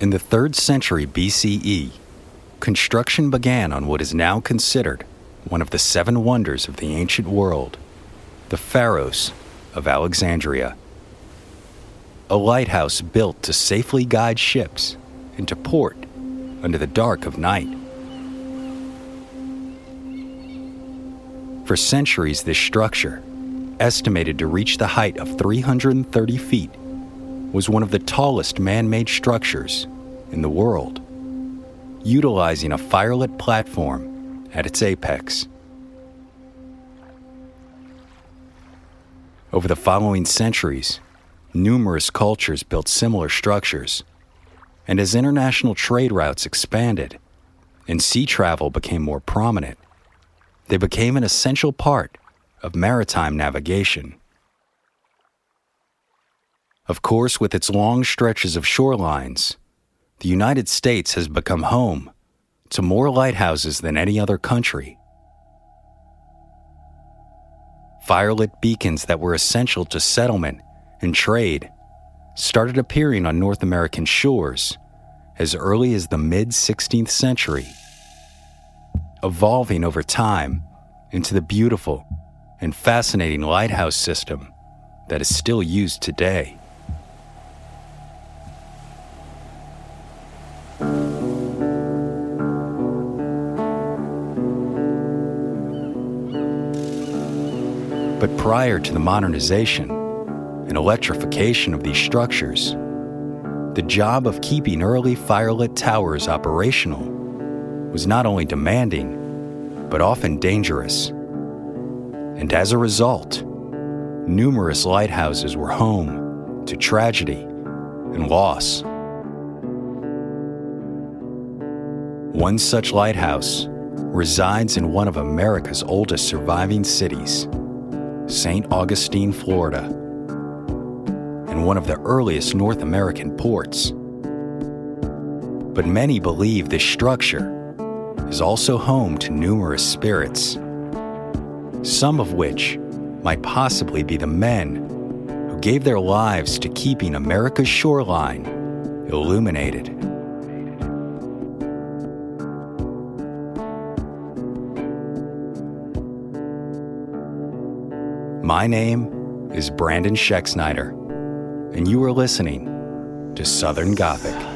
In the 3rd century BCE, construction began on what is now considered one of the seven wonders of the ancient world, the Pharos of Alexandria. A lighthouse built to safely guide ships into port under the dark of night. For centuries, this structure, estimated to reach the height of 330 feet, was one of the tallest man made structures in the world, utilizing a firelit platform at its apex. Over the following centuries, numerous cultures built similar structures, and as international trade routes expanded and sea travel became more prominent, they became an essential part of maritime navigation. Of course, with its long stretches of shorelines, the United States has become home to more lighthouses than any other country. Firelit beacons that were essential to settlement and trade started appearing on North American shores as early as the mid 16th century, evolving over time into the beautiful and fascinating lighthouse system that is still used today. Prior to the modernization and electrification of these structures, the job of keeping early firelit towers operational was not only demanding, but often dangerous. And as a result, numerous lighthouses were home to tragedy and loss. One such lighthouse resides in one of America's oldest surviving cities, St. Augustine, Florida, and one of the earliest North American ports. But many believe this structure is also home to numerous spirits, some of which might possibly be the men who gave their lives to keeping America's shoreline illuminated. My name is Brandon Schexnayder, and you are listening to Southern Gothic.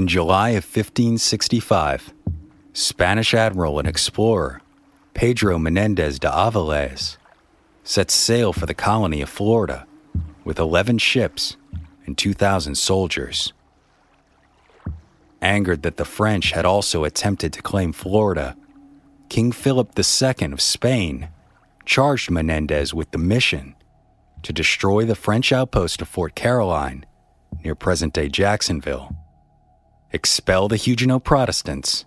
In July of 1565, Spanish admiral and explorer Pedro Menendez de Aviles set sail for the colony of Florida with 11 ships and 2,000 soldiers. Angered that the French had also attempted to claim Florida, King Philip II of Spain charged Menendez with the mission to destroy the French outpost of Fort Caroline near present day Jacksonville, expel the Huguenot Protestants,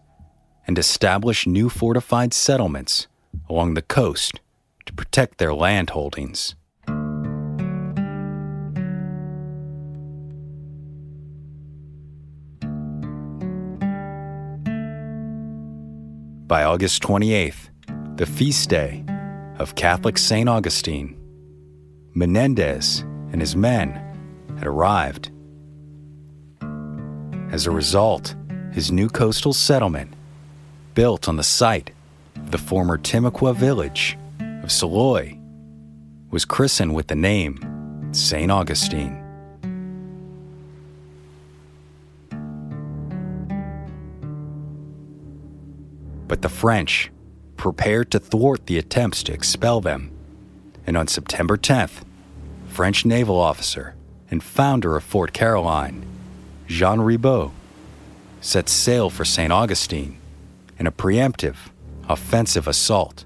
and establish new fortified settlements along the coast to protect their land holdings. By August 28th, the feast day of Catholic St. Augustine, Menendez and his men had arrived. As a result, his new coastal settlement, built on the site of the former Timucua village of Seloy, was christened with the name St. Augustine. But the French prepared to thwart the attempts to expel them, and on September 10th, French naval officer and founder of Fort Caroline, Jean Ribault, set sail for St. Augustine in a preemptive, offensive assault.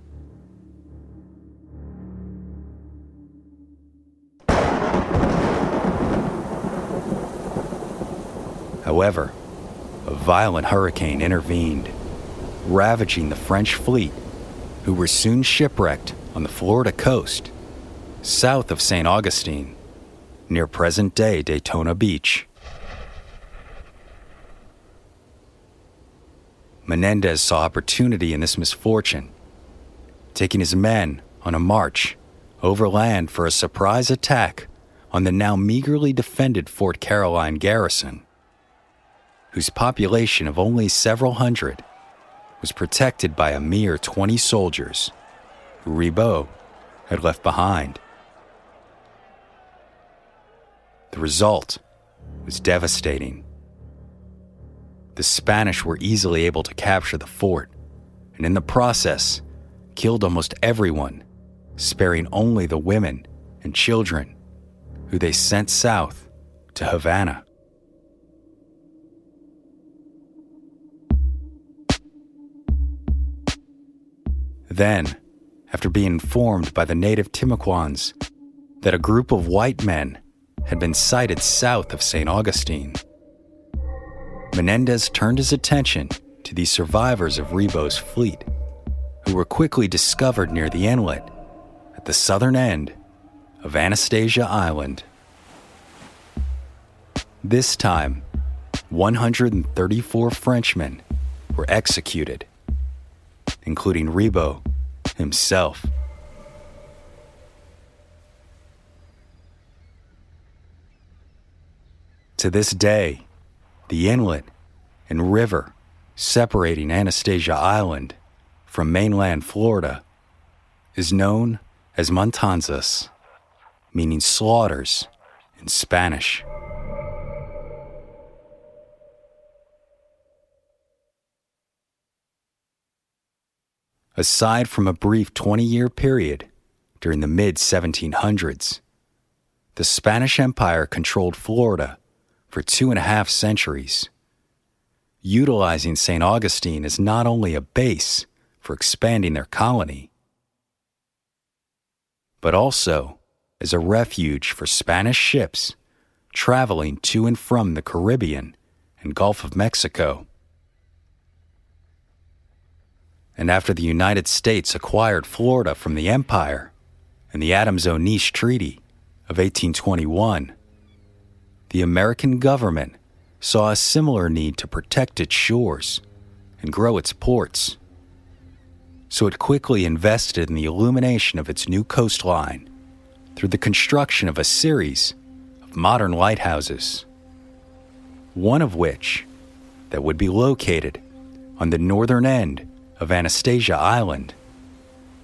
However, a violent hurricane intervened, ravaging the French fleet, who were soon shipwrecked on the Florida coast, south of St. Augustine, near present day Daytona Beach. Menendez saw opportunity in this misfortune, taking his men on a march overland for a surprise attack on the now meagerly defended Fort Caroline garrison whose population of only several hundred was protected by a mere 20 soldiers who Ribault had left behind. The result was devastating. The Spanish were easily able to capture the fort, and in the process, killed almost everyone, sparing only the women and children, who they sent south to Havana. Then, after being informed by the native Timucuans that a group of white men had been sighted south of St. Augustine, Menendez turned his attention to the survivors of Ribault's fleet, who were quickly discovered near the inlet at the southern end of Anastasia Island. This time, 134 Frenchmen were executed including Ribault himself. To this day, the inlet and river separating Anastasia Island from mainland Florida is known as Matanzas, meaning slaughters in Spanish. aside from a brief 20 year period during the mid 1700s. The Spanish Empire controlled Florida for two and a half centuries, utilizing St. Augustine as not only a base for expanding their colony, but also as a refuge for Spanish ships traveling to and from the Caribbean and Gulf of Mexico and after the United States acquired Florida from the Empire in the Adams-Onís Treaty of 1821, the American government saw a similar need to protect its shores and grow its ports. So it quickly invested in the illumination of its new coastline through the construction of a series of modern lighthouses, one of which that would be located on the northern end of Anastasia Island,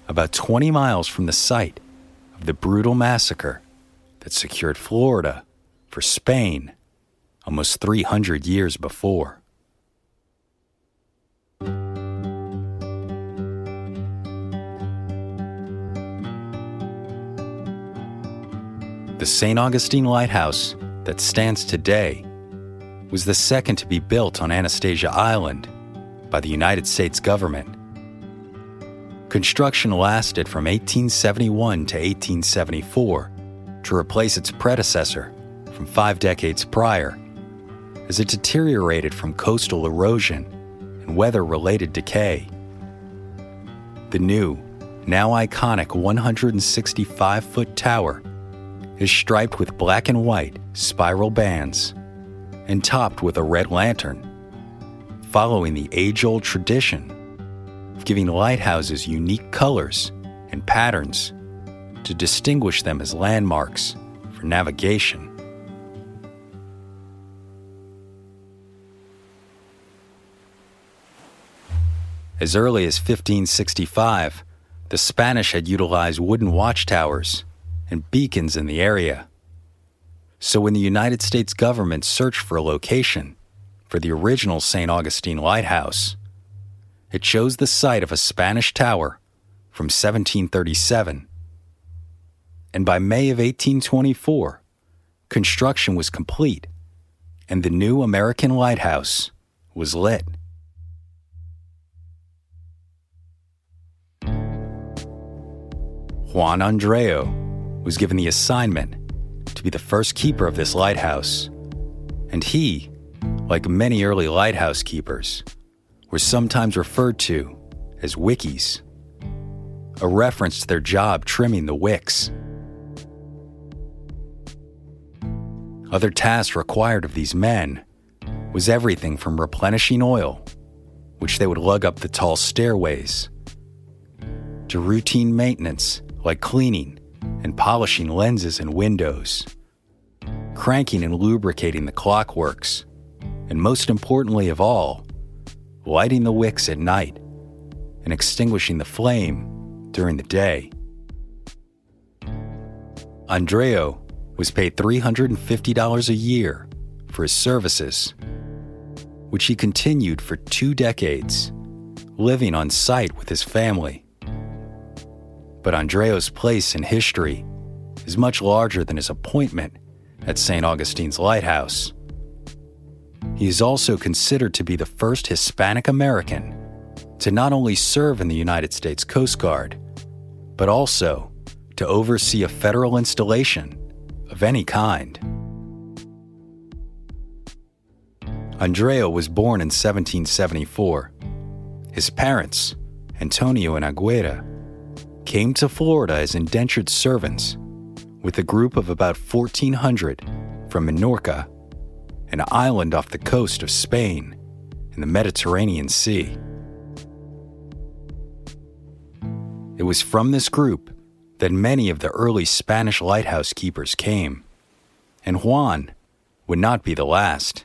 about 20 miles from the site of the brutal massacre that secured Florida for Spain almost 300 years before. The St. Augustine Lighthouse that stands today was the second to be built on Anastasia Island by the United States government. Construction lasted from 1871 to 1874 to replace its predecessor from five decades prior, as it deteriorated from coastal erosion and weather related decay. The new, now iconic 165 foot tower is striped with black and white spiral bands and topped with a red lantern, following the age old tradition of giving lighthouses unique colors and patterns to distinguish them as landmarks for navigation. As early as 1565, the Spanish had utilized wooden watchtowers and beacons in the area. So when the United States government searched for a location for the original St. Augustine Lighthouse, it chose the site of a Spanish tower from 1737. And by May of 1824, construction was complete and the new American lighthouse was lit. Juan Andreu was given the assignment to be the first keeper of this lighthouse. And he, like many early lighthouse keepers, were sometimes referred to as wickies, a reference to their job trimming the wicks. Other tasks required of these men was everything from replenishing oil, which they would lug up the tall stairways, to routine maintenance like cleaning and polishing lenses and windows, cranking and lubricating the clockworks, and most importantly of all, lighting the wicks at night and extinguishing the flame during the day. Andreu was paid $350 a year for his services, which he continued for two decades, living on site with his family but Andreu's place in history is much larger than his appointment at St. Augustine's Lighthouse. He is also considered to be the first Hispanic American to not only serve in the United States Coast Guard, but also to oversee a federal installation of any kind. Andreu was born in 1774. His parents, Antonio and Agueda, came to Florida as indentured servants with a group of about 1,400 from Minorca, an island off the coast of Spain in the Mediterranean Sea. It was from this group that many of the early Spanish lighthouse keepers came, and Juan would not be the last.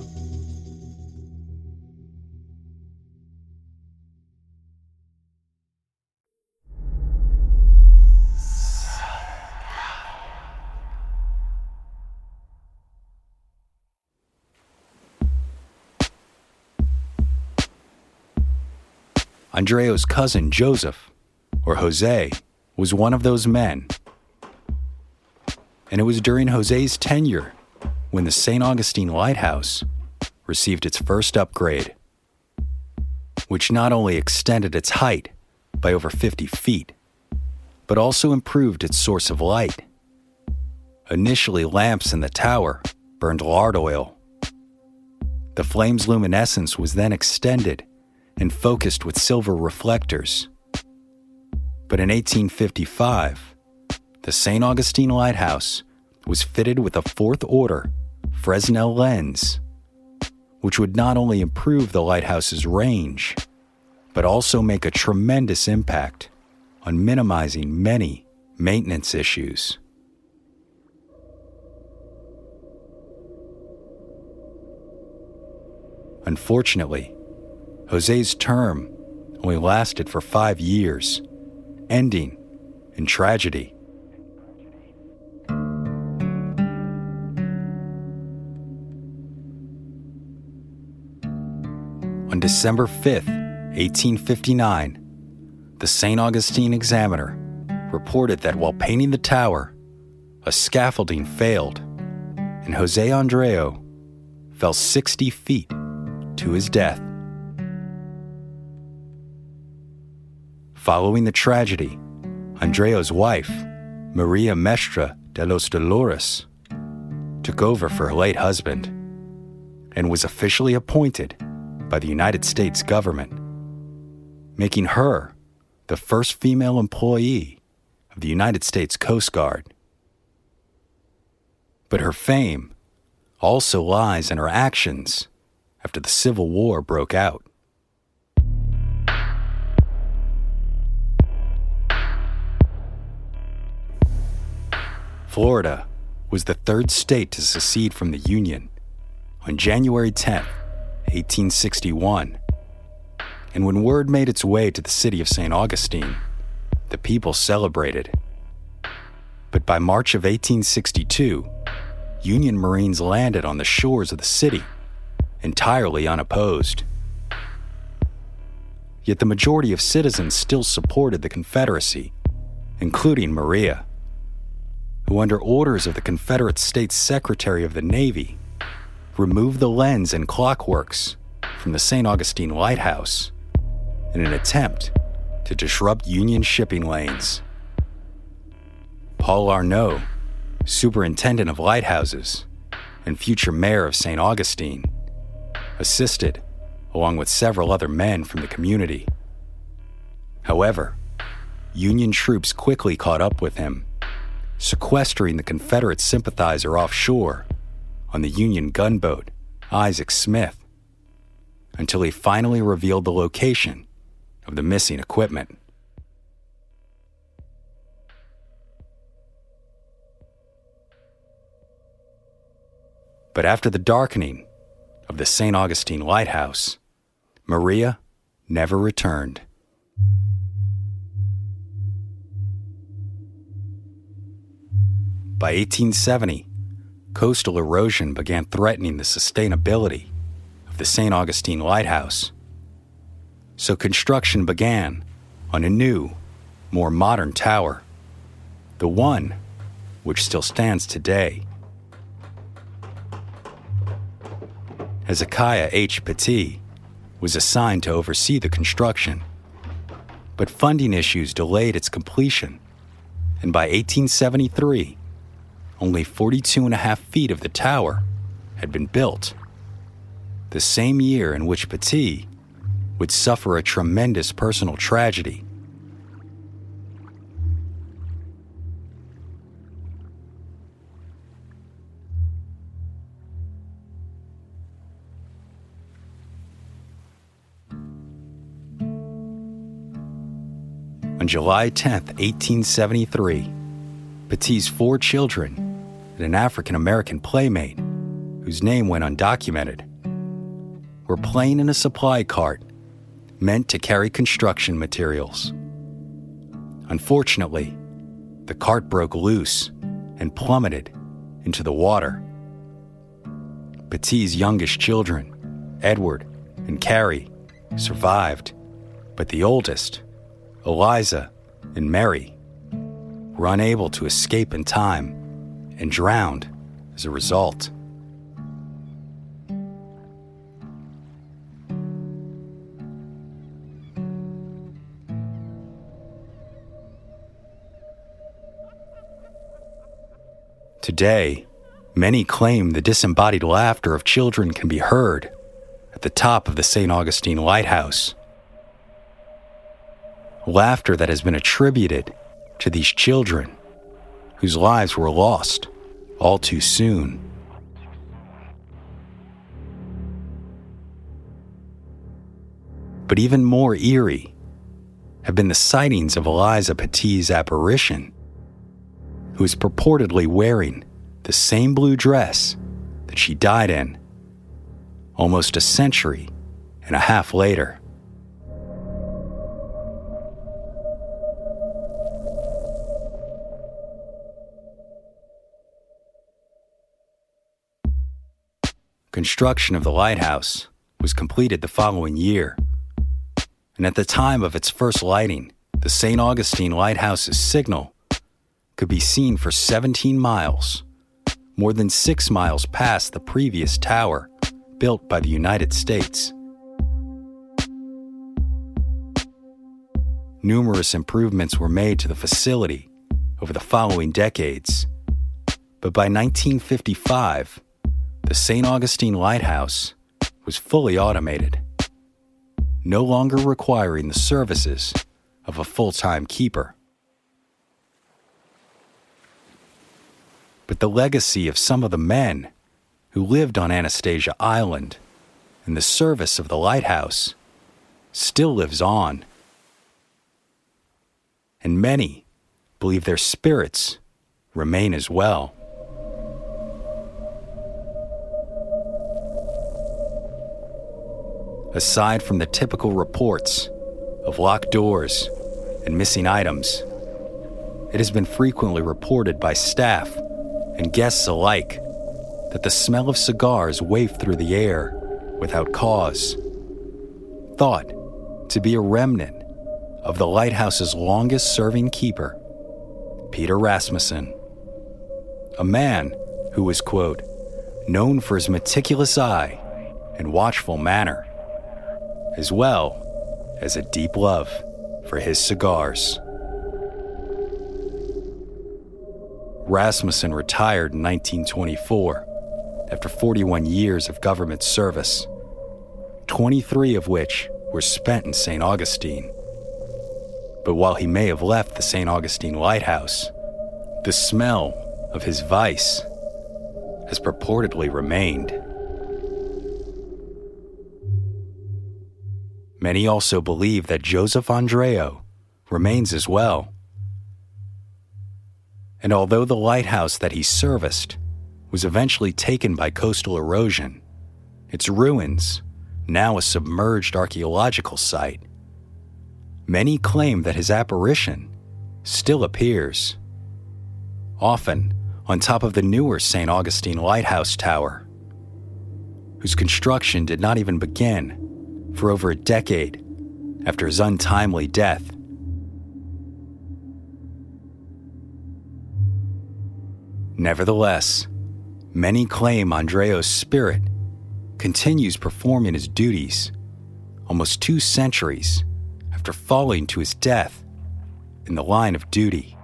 Andreu's cousin Joseph, or Jose, was one of those men. And it was during Jose's tenure when the St. Augustine Lighthouse received its first upgrade, which not only extended its height by over 50 feet, but also improved its source of light. Initially, lamps in the tower burned lard oil. The flame's luminescence was then extended and focused with silver reflectors. But in 1855, the St. Augustine Lighthouse was fitted with a fourth order Fresnel lens, which would not only improve the lighthouse's range, but also make a tremendous impact on minimizing many maintenance issues. Unfortunately, Jose's term only lasted for five years, ending in tragedy. On December 5th, 1859, the St. Augustine Examiner reported that while painting the tower, a scaffolding failed, and Jose Andreu fell 60 feet to his death. Following the tragedy, Andreu's wife, Maria Mestra de los Dolores, took over for her late husband and was officially appointed by the United States government, making her the first female employee of the United States Coast Guard. But her fame also lies in her actions after the Civil War broke out. Florida was the third state to secede from the Union on January 10, 1861. And when word made its way to the city of St. Augustine, the people celebrated. But by March of 1862, Union Marines landed on the shores of the city, entirely unopposed. Yet the majority of citizens still supported the Confederacy, including Maria, who, under orders of the Confederate States Secretary of the Navy, removed the lens and clockworks from the St. Augustine Lighthouse in an attempt to disrupt Union shipping lanes. Paul Arnau, superintendent of lighthouses and future mayor of St. Augustine, assisted along with several other men from the community. However, Union troops quickly caught up with him, sequestering the Confederate sympathizer offshore on the Union gunboat Isaac Smith until he finally revealed the location of the missing equipment. But after the darkening of the St. Augustine Lighthouse, Maria never returned. By 1870, coastal erosion began threatening the sustainability of the St. Augustine Lighthouse. So construction began on a new, more modern tower, the one which still stands today. Hezekiah H. Pittee was assigned to oversee the construction, but funding issues delayed its completion, and by 1873, only 42 and a half feet of the tower had been built. The same year in which Pittee would suffer a tremendous personal tragedy. On July 10, 1873, Pittee's four children and an African American playmate, whose name went undocumented, were playing in a supply cart meant to carry construction materials. Unfortunately, the cart broke loose and plummeted into the water. Pittee's youngest children, Edward and Carrie, survived, But the oldest, Eliza and Mary, were unable to escape in time and drowned as a result. Today, many claim the disembodied laughter of children can be heard at the top of the St. Augustine Lighthouse. Laughter that has been attributed to these children whose lives were lost all too soon. But even more eerie have been the sightings of Eliza Pittee's apparition who is purportedly wearing the same blue dress that she died in almost a century and a half later. Construction of the lighthouse was completed the following year, and at the time of its first lighting, the St. Augustine Lighthouse's signal could be seen for 17 miles, more than six miles past the previous tower built by the United States. Numerous improvements were made to the facility over the following decades, but by 1955, the St. Augustine Lighthouse was fully automated, no longer requiring the services of a full time keeper. but the legacy of some of the men who lived on Anastasia Island and the service of the lighthouse still lives on. And many believe their spirits remain as well. Aside from the typical reports of locked doors and missing items, it has been frequently reported by staff and guests alike that the smell of cigars wafted through the air without cause. Thought to be a remnant of the lighthouse's longest serving keeper, Peter Rasmussen. A man who was, quote, known for his meticulous eye and watchful manner, as well as a deep love for his cigars. Rasmussen retired in 1924 after 41 years of government service, 23 of which were spent in St. Augustine. But while he may have left the St. Augustine Lighthouse, the smell of his vice has purportedly remained. Many also believe that Joseph Andreu remains as well and although the lighthouse that he serviced was eventually taken by coastal erosion, its ruins, now a submerged archaeological site, many claim that his apparition still appears, often on top of the newer St. Augustine Lighthouse Tower, whose construction did not even begin for over a decade after his untimely death Nevertheless, many claim Andreu's spirit continues performing his duties almost two centuries after falling to his death in the line of duty.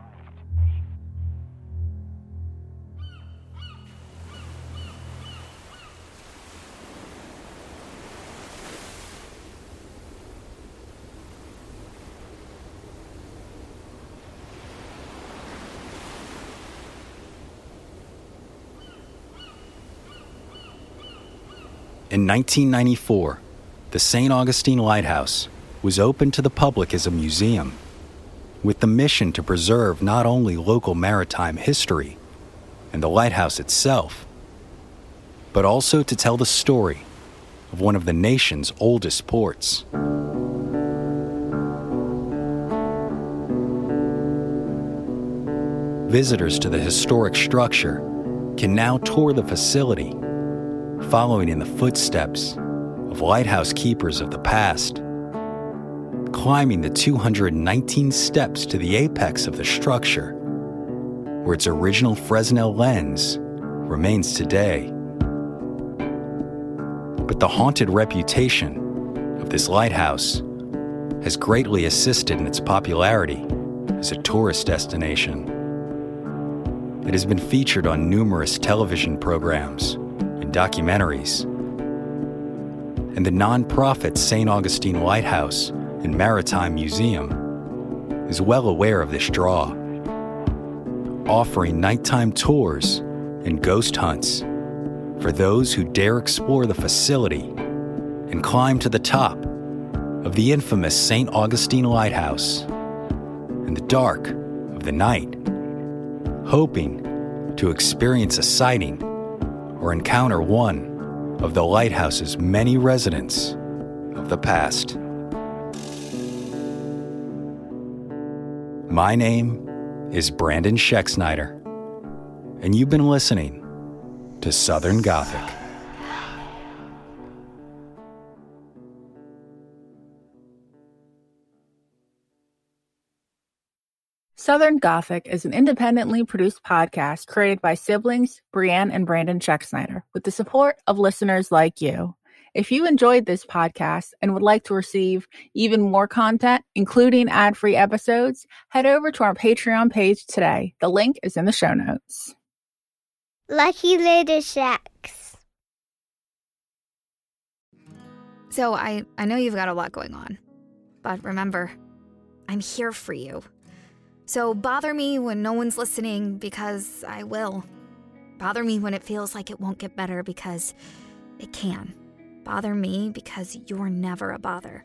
In 1994, the St. Augustine Lighthouse was opened to the public as a museum, with the mission to preserve not only local maritime history and the lighthouse itself, but also to tell the story of one of the nation's oldest ports. Visitors to the historic structure can now tour the facility following in the footsteps of lighthouse keepers of the past. climbing the 219 steps to the apex of the structure, where its original Fresnel lens remains today. But the haunted reputation of this lighthouse has greatly assisted in its popularity as a tourist destination. It has been featured on numerous television programs and documentaries. And the nonprofit St. Augustine Lighthouse and Maritime Museum is well aware of this draw, offering nighttime tours and ghost hunts for those who dare explore the facility and climb to the top of the infamous St. Augustine Lighthouse in the dark of the night, hoping to experience a sighting or encounter one of the lighthouse's many residents of the past. My name is Brandon Schexnayder, and you've been listening to Southern Gothic. Southern Gothic is an independently produced podcast created by siblings Brienne and Brandon Schexnayder with the support of listeners like you. If you enjoyed this podcast and would like to receive even more content, including ad free episodes, head over to our Patreon page today. The link is in the show notes. Lucky Little Shacks. So I, I know you've got a lot going on, but remember, I'm here for you. So bother me when no one's listening because I will. Bother me when it feels like it won't get better because it can. Bother me because you're never a bother.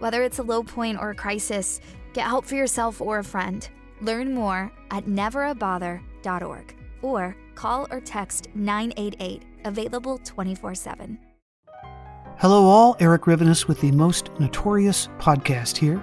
Whether it's a low point or a crisis, get help for yourself or a friend. Learn more at neverabother.org or call or text 988, available 24 7. Hello, all. Erik Rivenes with the Most Notorious podcast here.